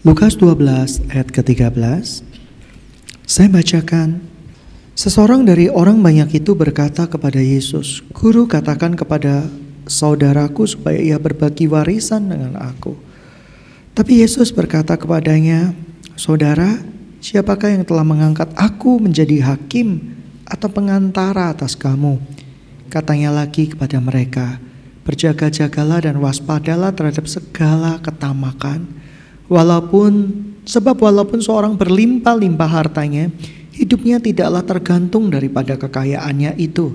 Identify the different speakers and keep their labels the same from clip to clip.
Speaker 1: Lukas 12 ayat ke-13 Saya bacakan. Seseorang dari orang banyak itu berkata kepada Yesus Guru katakan kepada saudaraku supaya ia berbagi warisan dengan aku. Tapi Yesus berkata kepadanya Saudara siapakah yang telah mengangkat aku menjadi hakim atau pengantara atas kamu? Katanya lagi kepada mereka Berjaga-jagalah dan waspadalah terhadap segala ketamakan Walaupun sebab walaupun seorang berlimpah-limpah hartanya, hidupnya tidaklah tergantung daripada kekayaannya itu.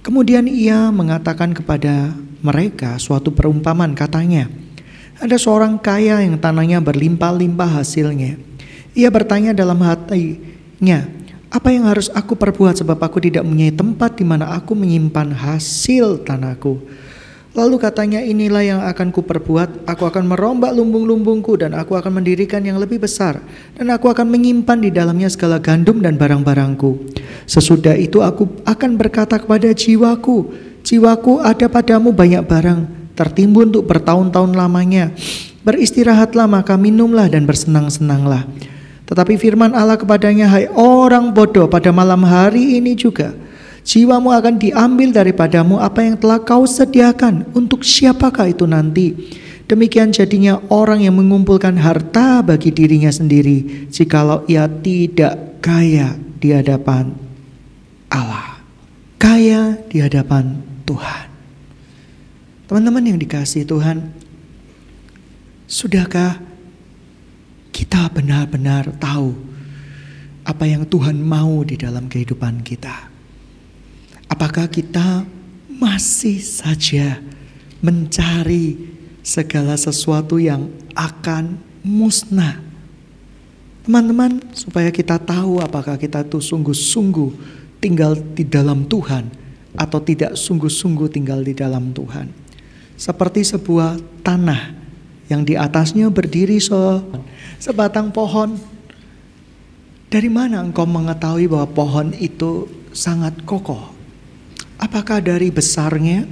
Speaker 1: Kemudian ia mengatakan kepada mereka suatu perumpamaan katanya, ada seorang kaya yang tanahnya berlimpah-limpah hasilnya. Ia bertanya dalam hatinya, apa yang harus aku perbuat sebab aku tidak mempunyai tempat di mana aku menyimpan hasil tanahku. Lalu katanya inilah yang akan kuperbuat, aku akan merombak lumbung-lumbungku dan aku akan mendirikan yang lebih besar dan aku akan menyimpan di dalamnya segala gandum dan barang-barangku. Sesudah itu aku akan berkata kepada jiwaku, jiwaku ada padamu banyak barang tertimbun untuk bertahun-tahun lamanya. Beristirahatlah maka minumlah dan bersenang-senanglah. Tetapi firman Allah kepadanya, hai orang bodoh pada malam hari ini juga, Jiwamu akan diambil daripadamu apa yang telah kau sediakan. Untuk siapakah itu nanti? Demikian jadinya orang yang mengumpulkan harta bagi dirinya sendiri, jikalau ia tidak kaya di hadapan Allah, kaya di hadapan Tuhan. Teman-teman yang dikasih Tuhan, sudahkah kita benar-benar tahu apa yang Tuhan mau di dalam kehidupan kita? Apakah kita masih saja mencari segala sesuatu yang akan musnah? Teman-teman, supaya kita tahu apakah kita itu sungguh-sungguh tinggal di dalam Tuhan atau tidak sungguh-sungguh tinggal di dalam Tuhan. Seperti sebuah tanah yang di atasnya berdiri se sebatang pohon. Dari mana engkau mengetahui bahwa pohon itu sangat kokoh? Apakah dari besarnya?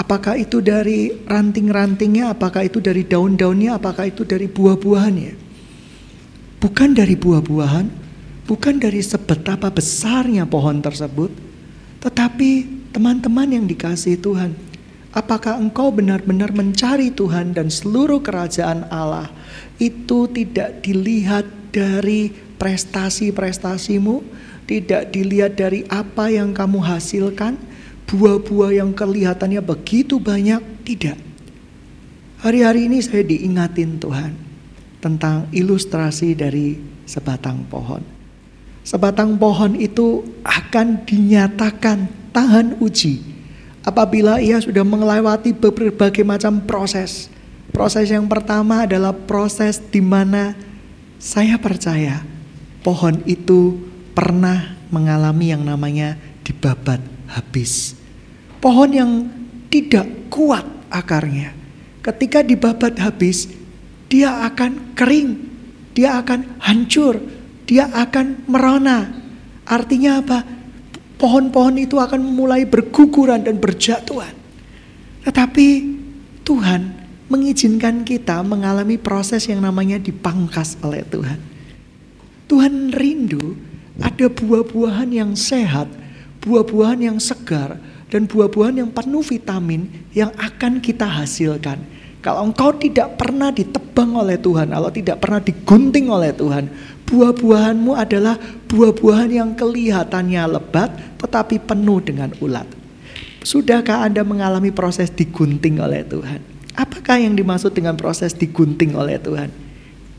Speaker 1: Apakah itu dari ranting-rantingnya? Apakah itu dari daun-daunnya? Apakah itu dari buah-buahannya? Bukan dari buah-buahan, bukan dari sebetapa besarnya pohon tersebut, tetapi teman-teman yang dikasih Tuhan, apakah engkau benar-benar mencari Tuhan dan seluruh kerajaan Allah itu tidak dilihat dari prestasi-prestasimu, tidak dilihat dari apa yang kamu hasilkan, buah-buah yang kelihatannya begitu banyak, tidak. Hari-hari ini saya diingatin Tuhan tentang ilustrasi dari sebatang pohon. Sebatang pohon itu akan dinyatakan tahan uji apabila ia sudah melewati berbagai macam proses. Proses yang pertama adalah proses di mana saya percaya pohon itu pernah mengalami yang namanya dibabat habis. Pohon yang tidak kuat akarnya. Ketika dibabat habis, dia akan kering, dia akan hancur, dia akan merona. Artinya apa? Pohon-pohon itu akan mulai berguguran dan berjatuhan. Tetapi Tuhan mengizinkan kita mengalami proses yang namanya dipangkas oleh Tuhan. Tuhan rindu ada buah-buahan yang sehat, buah-buahan yang segar, dan buah-buahan yang penuh vitamin yang akan kita hasilkan. Kalau engkau tidak pernah ditebang oleh Tuhan, kalau tidak pernah digunting oleh Tuhan, buah-buahanmu adalah buah-buahan yang kelihatannya lebat tetapi penuh dengan ulat. Sudahkah Anda mengalami proses digunting oleh Tuhan? Apakah yang dimaksud dengan proses digunting oleh Tuhan?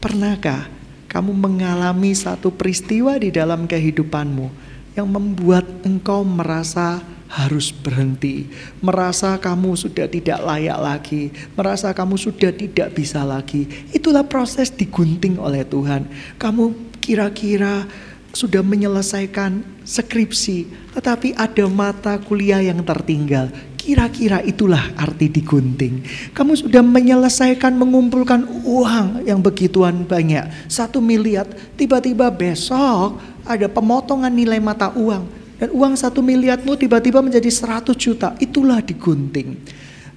Speaker 1: Pernahkah kamu mengalami satu peristiwa di dalam kehidupanmu yang membuat engkau merasa harus berhenti, merasa kamu sudah tidak layak lagi, merasa kamu sudah tidak bisa lagi. Itulah proses digunting oleh Tuhan. Kamu kira-kira sudah menyelesaikan skripsi, tetapi ada mata kuliah yang tertinggal. Kira-kira itulah arti digunting. Kamu sudah menyelesaikan mengumpulkan uang yang begituan banyak. Satu miliar, tiba-tiba besok ada pemotongan nilai mata uang. Dan uang satu miliarmu tiba-tiba menjadi seratus juta. Itulah digunting.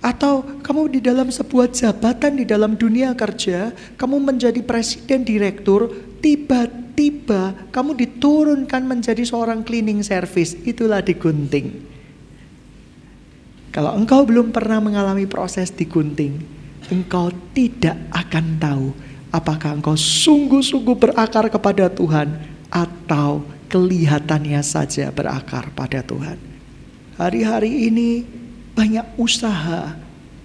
Speaker 1: Atau kamu di dalam sebuah jabatan di dalam dunia kerja, kamu menjadi presiden direktur, tiba-tiba kamu diturunkan menjadi seorang cleaning service, itulah digunting. Kalau engkau belum pernah mengalami proses digunting, engkau tidak akan tahu apakah engkau sungguh-sungguh berakar kepada Tuhan atau kelihatannya saja berakar pada Tuhan. Hari-hari ini banyak usaha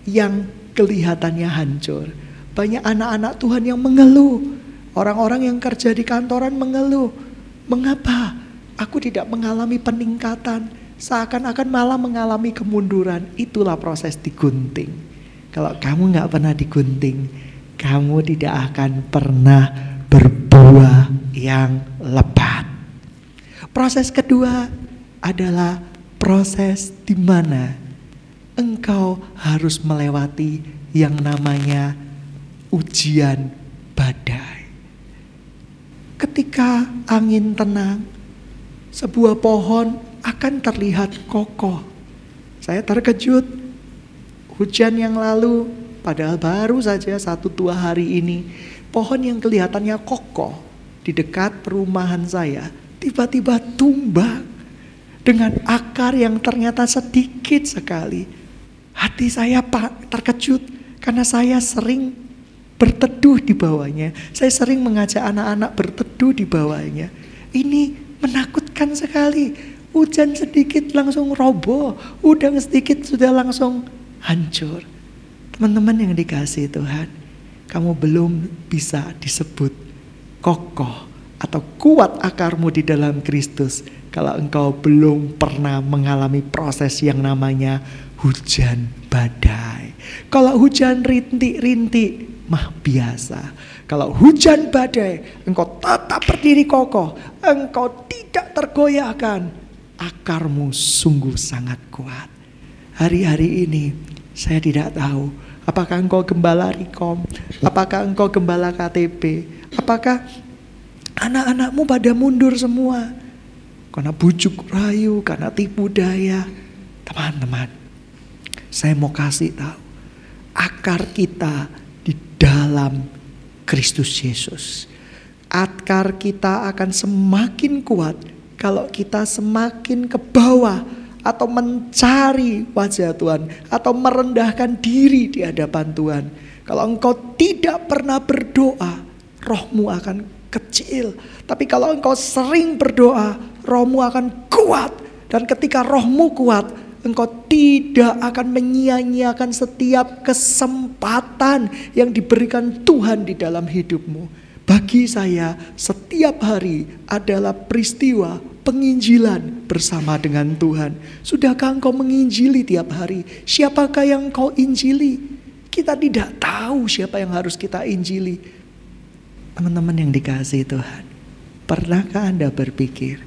Speaker 1: yang kelihatannya hancur. Banyak anak-anak Tuhan yang mengeluh. Orang-orang yang kerja di kantoran mengeluh. Mengapa aku tidak mengalami peningkatan? Seakan-akan malah mengalami kemunduran. Itulah proses digunting. Kalau kamu nggak pernah digunting, kamu tidak akan pernah berbuah yang lebat. Proses kedua adalah proses di mana engkau harus melewati yang namanya ujian badai. Ketika angin tenang, sebuah pohon akan terlihat kokoh. Saya terkejut, hujan yang lalu, padahal baru saja satu dua hari ini, pohon yang kelihatannya kokoh di dekat perumahan saya, tiba-tiba tumbang dengan akar yang ternyata sedikit sekali Hati saya pak terkejut karena saya sering berteduh di bawahnya. Saya sering mengajak anak-anak berteduh di bawahnya. Ini menakutkan sekali. Hujan sedikit langsung roboh, udang sedikit sudah langsung hancur. Teman-teman yang dikasih Tuhan, kamu belum bisa disebut kokoh atau kuat akarmu di dalam Kristus kalau engkau belum pernah mengalami proses yang namanya hujan badai. Kalau hujan rintik-rintik mah biasa. Kalau hujan badai, engkau tetap berdiri kokoh, engkau tidak tergoyahkan. Akarmu sungguh sangat kuat. Hari-hari ini saya tidak tahu apakah engkau gembala Rikom, apakah engkau gembala KTP, apakah anak-anakmu pada mundur semua karena bujuk rayu, karena tipu daya. Teman-teman, saya mau kasih tahu, akar kita di dalam Kristus Yesus. Akar kita akan semakin kuat kalau kita semakin ke bawah atau mencari wajah Tuhan atau merendahkan diri di hadapan Tuhan. Kalau engkau tidak pernah berdoa, rohmu akan kecil. Tapi kalau engkau sering berdoa, rohmu akan kuat. Dan ketika rohmu kuat, engkau tidak akan menyia-nyiakan setiap kesempatan yang diberikan Tuhan di dalam hidupmu. Bagi saya, setiap hari adalah peristiwa penginjilan bersama dengan Tuhan. Sudahkah engkau menginjili tiap hari? Siapakah yang engkau injili? Kita tidak tahu siapa yang harus kita injili. Teman-teman yang dikasih Tuhan, pernahkah Anda berpikir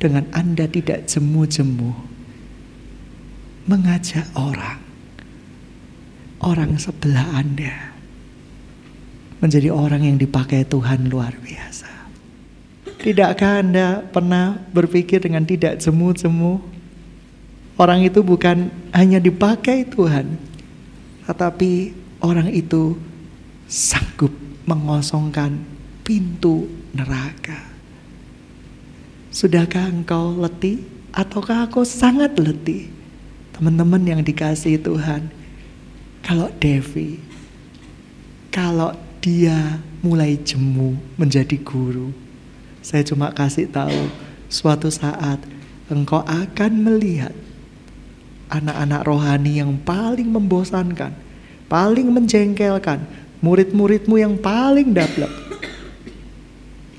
Speaker 1: dengan Anda tidak jemu-jemu mengajak orang, orang sebelah Anda menjadi orang yang dipakai Tuhan luar biasa. Tidakkah Anda pernah berpikir dengan tidak jemu-jemu? Orang itu bukan hanya dipakai Tuhan, tetapi orang itu sanggup mengosongkan pintu neraka. Sudahkah engkau letih ataukah aku sangat letih? Teman-teman yang dikasih Tuhan, kalau Devi, kalau dia mulai jemu menjadi guru, saya cuma kasih tahu suatu saat engkau akan melihat anak-anak rohani yang paling membosankan, paling menjengkelkan, murid-muridmu yang paling dablek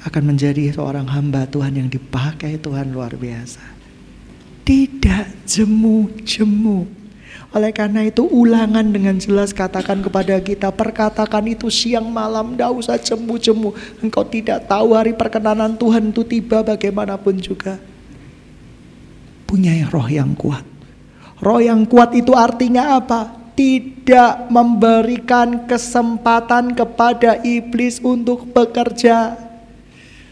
Speaker 1: akan menjadi seorang hamba Tuhan yang dipakai Tuhan luar biasa tidak jemu-jemu. Oleh karena itu ulangan dengan jelas katakan kepada kita perkatakan itu siang malam tidak usah jemu-jemu. Engkau tidak tahu hari perkenanan Tuhan itu tiba bagaimanapun juga. Punya roh yang kuat. Roh yang kuat itu artinya apa? Tidak memberikan kesempatan kepada iblis untuk bekerja.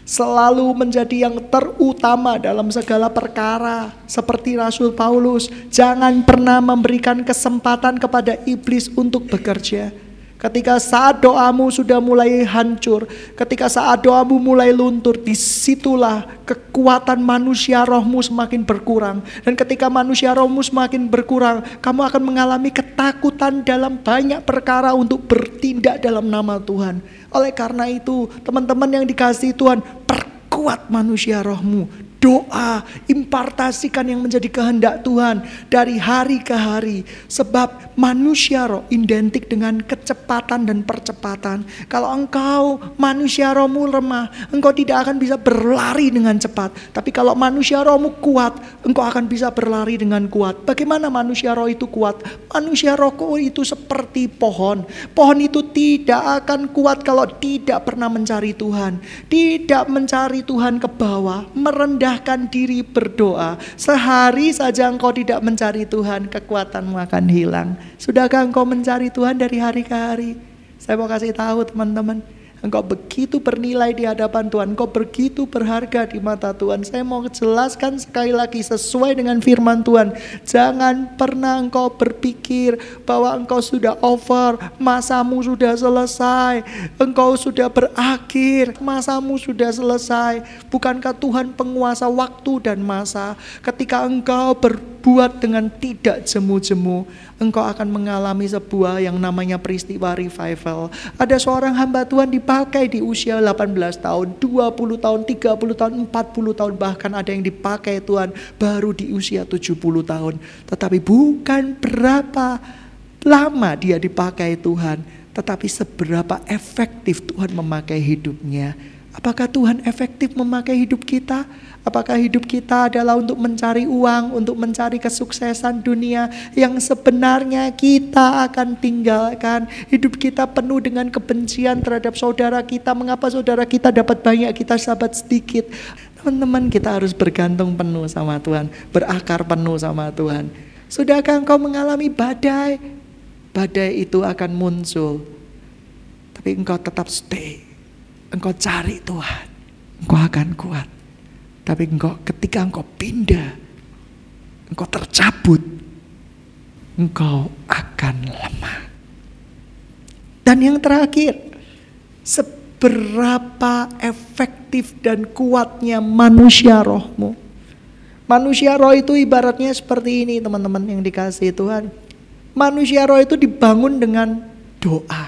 Speaker 1: Selalu menjadi yang terutama dalam segala perkara, seperti Rasul Paulus. Jangan pernah memberikan kesempatan kepada iblis untuk bekerja. Ketika saat doamu sudah mulai hancur, ketika saat doamu mulai luntur, di situlah kekuatan manusia rohmu semakin berkurang. Dan ketika manusia rohmu semakin berkurang, kamu akan mengalami ketakutan dalam banyak perkara untuk bertindak dalam nama Tuhan. Oleh karena itu, teman-teman yang dikasih Tuhan, perkuat manusia rohmu doa, impartasikan yang menjadi kehendak Tuhan dari hari ke hari. Sebab manusia roh identik dengan kecepatan dan percepatan. Kalau engkau manusia rohmu lemah, engkau tidak akan bisa berlari dengan cepat. Tapi kalau manusia rohmu kuat, engkau akan bisa berlari dengan kuat. Bagaimana manusia roh itu kuat? Manusia roh itu seperti pohon. Pohon itu tidak akan kuat kalau tidak pernah mencari Tuhan. Tidak mencari Tuhan ke bawah, merendah merendahkan diri berdoa. Sehari saja engkau tidak mencari Tuhan, kekuatanmu akan hilang. Sudahkah engkau mencari Tuhan dari hari ke hari? Saya mau kasih tahu teman-teman, Engkau begitu bernilai di hadapan Tuhan. Engkau begitu berharga di mata Tuhan. Saya mau jelaskan sekali lagi sesuai dengan firman Tuhan. Jangan pernah engkau berpikir bahwa engkau sudah over, masamu sudah selesai, engkau sudah berakhir, masamu sudah selesai. Bukankah Tuhan penguasa waktu dan masa? Ketika engkau berbuat dengan tidak jemu-jemu, engkau akan mengalami sebuah yang namanya peristiwa revival. Ada seorang hamba Tuhan dipakai di usia 18 tahun, 20 tahun, 30 tahun, 40 tahun, bahkan ada yang dipakai Tuhan baru di usia 70 tahun. Tetapi bukan berapa lama dia dipakai Tuhan, tetapi seberapa efektif Tuhan memakai hidupnya. Apakah Tuhan efektif memakai hidup kita? Apakah hidup kita adalah untuk mencari uang, untuk mencari kesuksesan dunia yang sebenarnya kita akan tinggalkan? Hidup kita penuh dengan kebencian terhadap saudara kita. Mengapa saudara kita dapat banyak, kita sahabat sedikit? Teman-teman kita harus bergantung penuh sama Tuhan, berakar penuh sama Tuhan. Sudahkah engkau mengalami badai? Badai itu akan muncul. Tapi engkau tetap stay. Engkau cari Tuhan. Engkau akan kuat. Tapi engkau ketika engkau pindah, engkau tercabut, engkau akan lemah. Dan yang terakhir, seberapa efektif dan kuatnya manusia rohmu. Manusia roh itu ibaratnya seperti ini teman-teman yang dikasih Tuhan. Manusia roh itu dibangun dengan doa.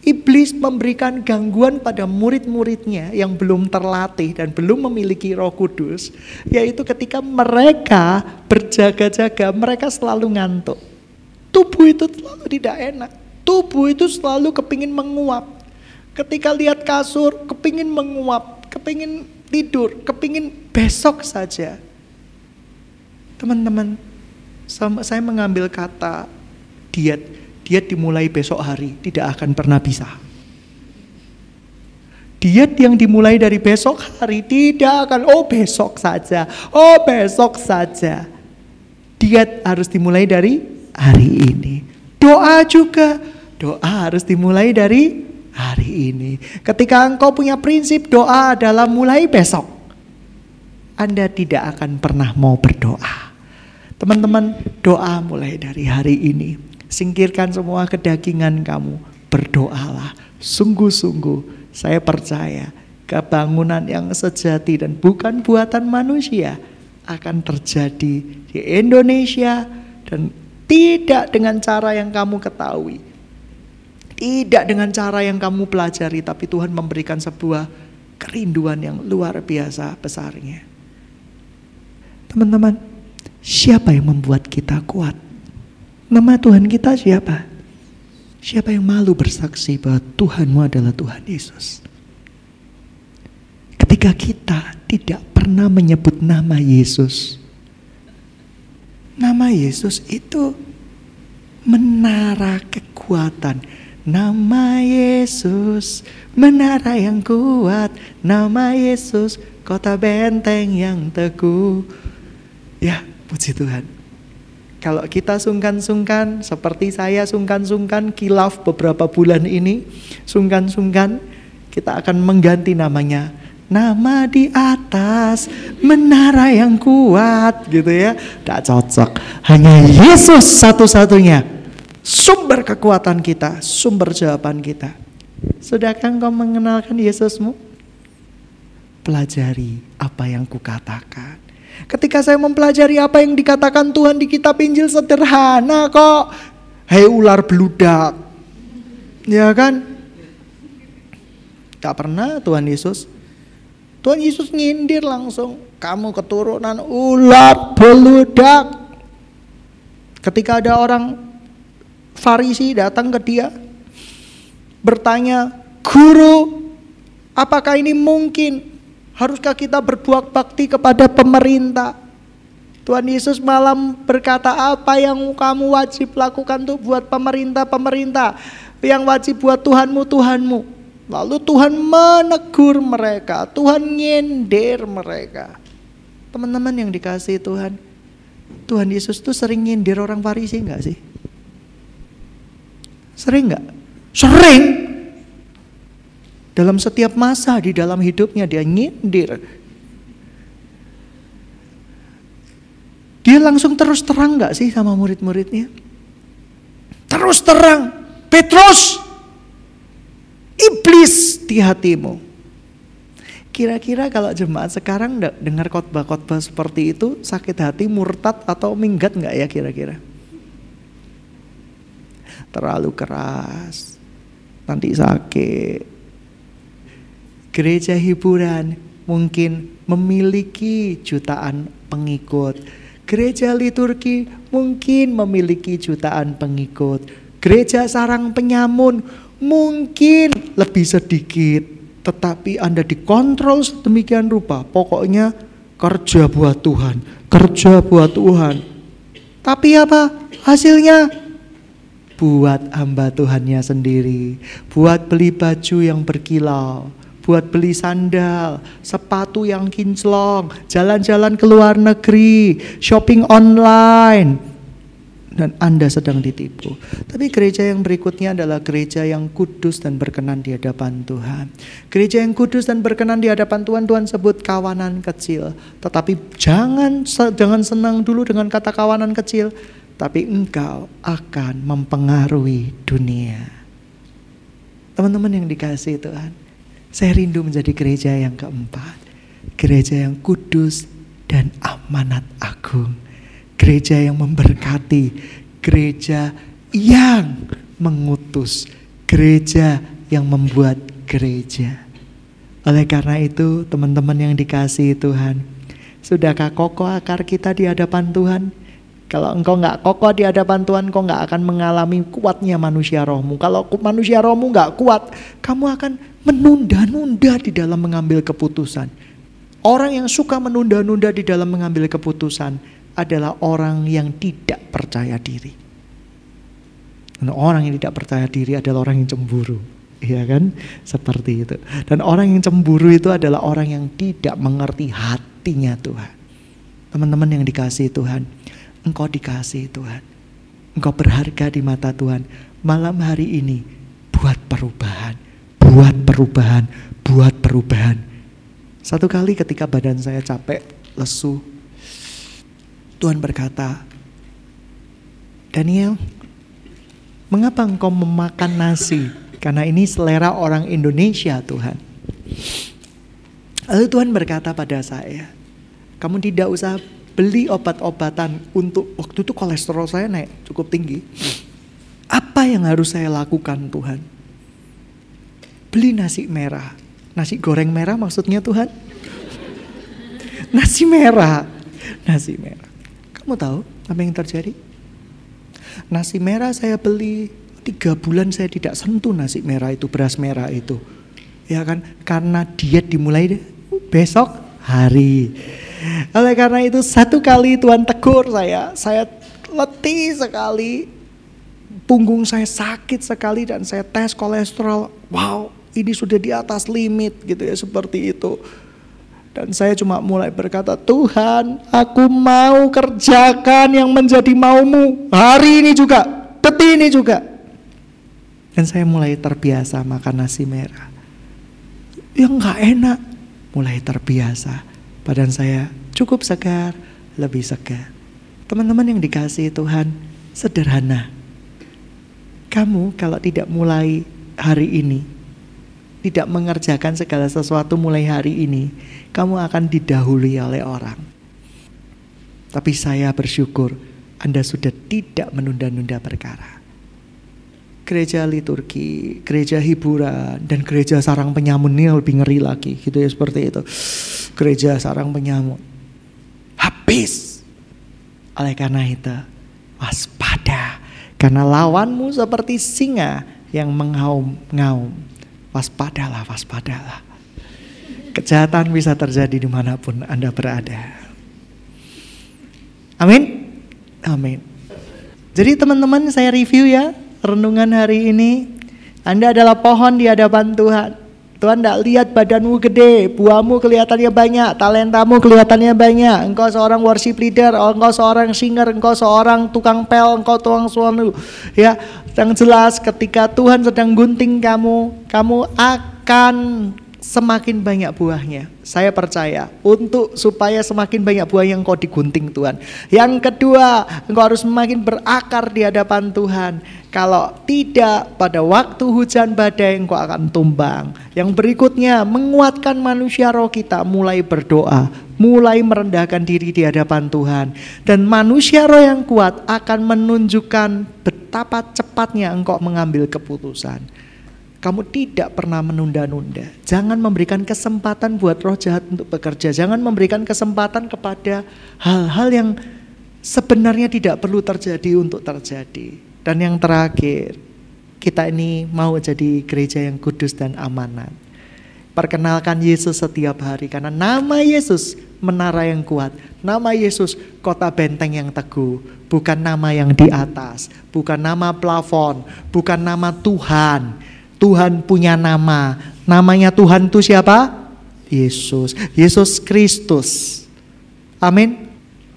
Speaker 1: Iblis memberikan gangguan pada murid-muridnya yang belum terlatih dan belum memiliki roh kudus. Yaitu ketika mereka berjaga-jaga, mereka selalu ngantuk. Tubuh itu selalu tidak enak. Tubuh itu selalu kepingin menguap. Ketika lihat kasur, kepingin menguap, kepingin tidur, kepingin besok saja. Teman-teman, saya mengambil kata diet diet dimulai besok hari tidak akan pernah bisa. Diet yang dimulai dari besok hari tidak akan, oh besok saja, oh besok saja. Diet harus dimulai dari hari ini. Doa juga, doa harus dimulai dari hari ini. Ketika engkau punya prinsip doa adalah mulai besok. Anda tidak akan pernah mau berdoa. Teman-teman, doa mulai dari hari ini. Singkirkan semua kedagingan kamu. Berdoalah. Sungguh-sungguh saya percaya kebangunan yang sejati dan bukan buatan manusia akan terjadi di Indonesia dan tidak dengan cara yang kamu ketahui. Tidak dengan cara yang kamu pelajari tapi Tuhan memberikan sebuah kerinduan yang luar biasa besarnya. Teman-teman, siapa yang membuat kita kuat? Nama Tuhan kita siapa? Siapa yang malu bersaksi bahwa Tuhanmu adalah Tuhan Yesus? Ketika kita tidak pernah menyebut nama Yesus, nama Yesus itu menara kekuatan. Nama Yesus, menara yang kuat. Nama Yesus, kota benteng yang teguh. Ya, puji Tuhan. Kalau kita sungkan-sungkan, seperti saya sungkan-sungkan kilaf beberapa bulan ini, sungkan-sungkan, kita akan mengganti namanya Nama di atas menara yang kuat gitu ya. Tidak cocok. Hanya Yesus satu-satunya. Sumber kekuatan kita, sumber jawaban kita. Sudahkah engkau mengenalkan Yesusmu? Pelajari apa yang kukatakan. Ketika saya mempelajari apa yang dikatakan Tuhan di kitab Injil sederhana kok. Hei ular beludak. Ya kan? Tak pernah Tuhan Yesus Tuhan Yesus nyindir langsung, kamu keturunan ular beludak. Ketika ada orang Farisi datang ke dia, bertanya, "Guru, apakah ini mungkin? Haruskah kita berbuat bakti kepada pemerintah?" Tuhan Yesus malam berkata, "Apa yang kamu wajib lakukan tuh buat pemerintah-pemerintah? Yang wajib buat Tuhanmu, Tuhanmu." Lalu Tuhan menegur mereka, Tuhan nyindir mereka. Teman-teman yang dikasih Tuhan, Tuhan Yesus tuh sering nyindir orang Farisi enggak sih? Sering enggak? Sering. Dalam setiap masa di dalam hidupnya dia nyindir. Dia langsung terus terang enggak sih sama murid-muridnya? Terus terang. Petrus, iblis di hatimu. Kira-kira kalau jemaat sekarang dengar khotbah-khotbah seperti itu sakit hati, murtad atau minggat nggak ya kira-kira? Terlalu keras, nanti sakit. Gereja hiburan mungkin memiliki jutaan pengikut. Gereja liturgi mungkin memiliki jutaan pengikut. Gereja sarang penyamun Mungkin lebih sedikit, tetapi Anda dikontrol sedemikian rupa. Pokoknya kerja buat Tuhan, kerja buat Tuhan. Tapi apa hasilnya? Buat hamba Tuhannya sendiri, buat beli baju yang berkilau, buat beli sandal, sepatu yang kinclong, jalan-jalan ke luar negeri, shopping online, dan Anda sedang ditipu. Tapi gereja yang berikutnya adalah gereja yang kudus dan berkenan di hadapan Tuhan. Gereja yang kudus dan berkenan di hadapan Tuhan, Tuhan sebut kawanan kecil. Tetapi jangan jangan senang dulu dengan kata kawanan kecil, tapi engkau akan mempengaruhi dunia. Teman-teman yang dikasih Tuhan, saya rindu menjadi gereja yang keempat. Gereja yang kudus dan amanat agung gereja yang memberkati, gereja yang mengutus, gereja yang membuat gereja. Oleh karena itu, teman-teman yang dikasihi Tuhan, sudahkah kokoh akar kita di hadapan Tuhan? Kalau engkau nggak kokoh di hadapan Tuhan, engkau nggak akan mengalami kuatnya manusia rohmu. Kalau manusia rohmu nggak kuat, kamu akan menunda-nunda di dalam mengambil keputusan. Orang yang suka menunda-nunda di dalam mengambil keputusan adalah orang yang tidak percaya diri. Dan orang yang tidak percaya diri adalah orang yang cemburu. Iya kan? Seperti itu. Dan orang yang cemburu itu adalah orang yang tidak mengerti hatinya Tuhan. Teman-teman yang dikasih Tuhan, engkau dikasih Tuhan. Engkau berharga di mata Tuhan. Malam hari ini buat perubahan, buat perubahan, buat perubahan. Satu kali ketika badan saya capek, lesu, Tuhan berkata, Daniel, mengapa engkau memakan nasi? Karena ini selera orang Indonesia Tuhan. Lalu Tuhan berkata pada saya, kamu tidak usah beli obat-obatan untuk waktu itu kolesterol saya naik cukup tinggi. Apa yang harus saya lakukan Tuhan? Beli nasi merah. Nasi goreng merah maksudnya Tuhan? Nasi merah. Nasi merah. Kamu tahu apa yang terjadi? Nasi merah saya beli tiga bulan saya tidak sentuh nasi merah itu beras merah itu, ya kan? Karena diet dimulai besok hari. Oleh karena itu satu kali Tuhan tegur saya, saya letih sekali, punggung saya sakit sekali dan saya tes kolesterol. Wow, ini sudah di atas limit gitu ya seperti itu. Dan saya cuma mulai berkata, Tuhan aku mau kerjakan yang menjadi maumu hari ini juga, detik ini juga. Dan saya mulai terbiasa makan nasi merah. Yang gak enak, mulai terbiasa. Badan saya cukup segar, lebih segar. Teman-teman yang dikasih Tuhan, sederhana. Kamu kalau tidak mulai hari ini, tidak mengerjakan segala sesuatu mulai hari ini, kamu akan didahului oleh orang. Tapi saya bersyukur Anda sudah tidak menunda-nunda perkara. Gereja liturgi, gereja hiburan, dan gereja sarang penyamun ini lebih ngeri lagi, gitu ya seperti itu. Gereja sarang penyamun. Habis. Oleh karena itu, waspada. Karena lawanmu seperti singa yang mengaum-ngaum. Waspadalah, waspadalah. Kejahatan bisa terjadi di mana pun Anda berada. Amin. Amin. Jadi teman-teman saya review ya renungan hari ini. Anda adalah pohon di hadapan Tuhan. Tuhan tidak lihat badanmu gede, buahmu kelihatannya banyak, talentamu kelihatannya banyak. Engkau seorang worship leader, engkau seorang singer, engkau seorang tukang pel, engkau tukang suami. Ya, yang jelas ketika Tuhan sedang gunting kamu, kamu akan semakin banyak buahnya. Saya percaya untuk supaya semakin banyak buah yang kau digunting Tuhan. Yang kedua, engkau harus semakin berakar di hadapan Tuhan. Kalau tidak pada waktu hujan badai engkau akan tumbang. Yang berikutnya menguatkan manusia roh kita mulai berdoa, mulai merendahkan diri di hadapan Tuhan. Dan manusia roh yang kuat akan menunjukkan betapa cepatnya engkau mengambil keputusan. Kamu tidak pernah menunda-nunda. Jangan memberikan kesempatan buat roh jahat untuk bekerja. Jangan memberikan kesempatan kepada hal-hal yang sebenarnya tidak perlu terjadi untuk terjadi. Dan yang terakhir, kita ini mau jadi gereja yang kudus dan amanat. Perkenalkan Yesus setiap hari karena nama Yesus menara yang kuat. Nama Yesus kota benteng yang teguh. Bukan nama yang di atas. Bukan nama plafon. Bukan nama Tuhan Tuhan punya nama. Namanya Tuhan itu siapa? Yesus. Yesus Kristus. Amin.